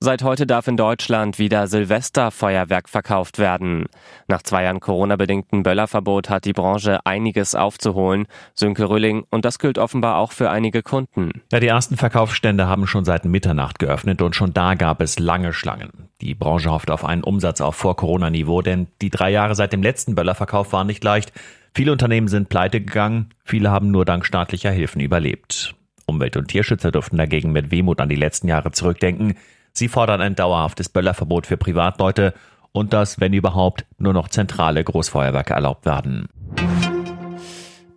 Seit heute darf in Deutschland wieder Silvesterfeuerwerk verkauft werden. Nach zwei Jahren Corona-bedingten Böllerverbot hat die Branche einiges aufzuholen, Sönke Rülling, und das gilt offenbar auch für einige Kunden. Ja, die ersten Verkaufsstände haben schon seit Mitternacht geöffnet und schon da gab es lange Schlangen. Die Branche hofft auf einen Umsatz auf Vor-Corona-Niveau, denn die drei Jahre seit dem letzten Böllerverkauf waren nicht leicht. Viele Unternehmen sind pleite gegangen, viele haben nur dank staatlicher Hilfen überlebt. Umwelt- und Tierschützer durften dagegen mit Wehmut an die letzten Jahre zurückdenken. Sie fordern ein dauerhaftes Böllerverbot für Privatleute und dass, wenn überhaupt, nur noch zentrale Großfeuerwerke erlaubt werden.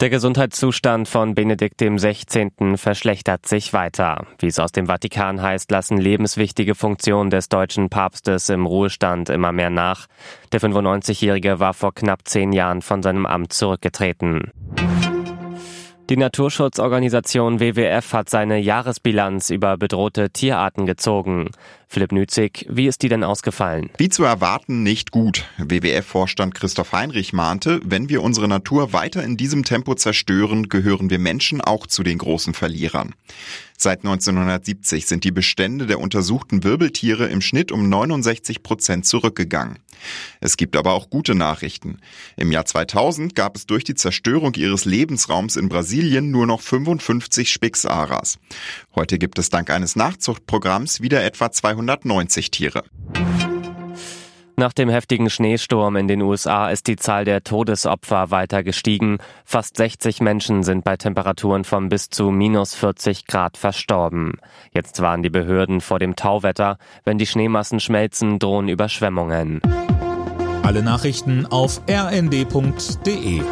Der Gesundheitszustand von Benedikt XVI. verschlechtert sich weiter. Wie es aus dem Vatikan heißt, lassen lebenswichtige Funktionen des deutschen Papstes im Ruhestand immer mehr nach. Der 95-Jährige war vor knapp zehn Jahren von seinem Amt zurückgetreten. Die Naturschutzorganisation WWF hat seine Jahresbilanz über bedrohte Tierarten gezogen. Philipp Nützig, wie ist die denn ausgefallen? Wie zu erwarten, nicht gut. WWF-Vorstand Christoph Heinrich mahnte, wenn wir unsere Natur weiter in diesem Tempo zerstören, gehören wir Menschen auch zu den großen Verlierern. Seit 1970 sind die Bestände der untersuchten Wirbeltiere im Schnitt um 69 Prozent zurückgegangen. Es gibt aber auch gute Nachrichten. Im Jahr 2000 gab es durch die Zerstörung ihres Lebensraums in Brasilien nur noch 55 Spixaras. Heute gibt es dank eines Nachzuchtprogramms wieder etwa 290 Tiere. Nach dem heftigen Schneesturm in den USA ist die Zahl der Todesopfer weiter gestiegen. Fast 60 Menschen sind bei Temperaturen von bis zu minus 40 Grad verstorben. Jetzt waren die Behörden vor dem Tauwetter. Wenn die Schneemassen schmelzen, drohen Überschwemmungen. Alle Nachrichten auf rnd.de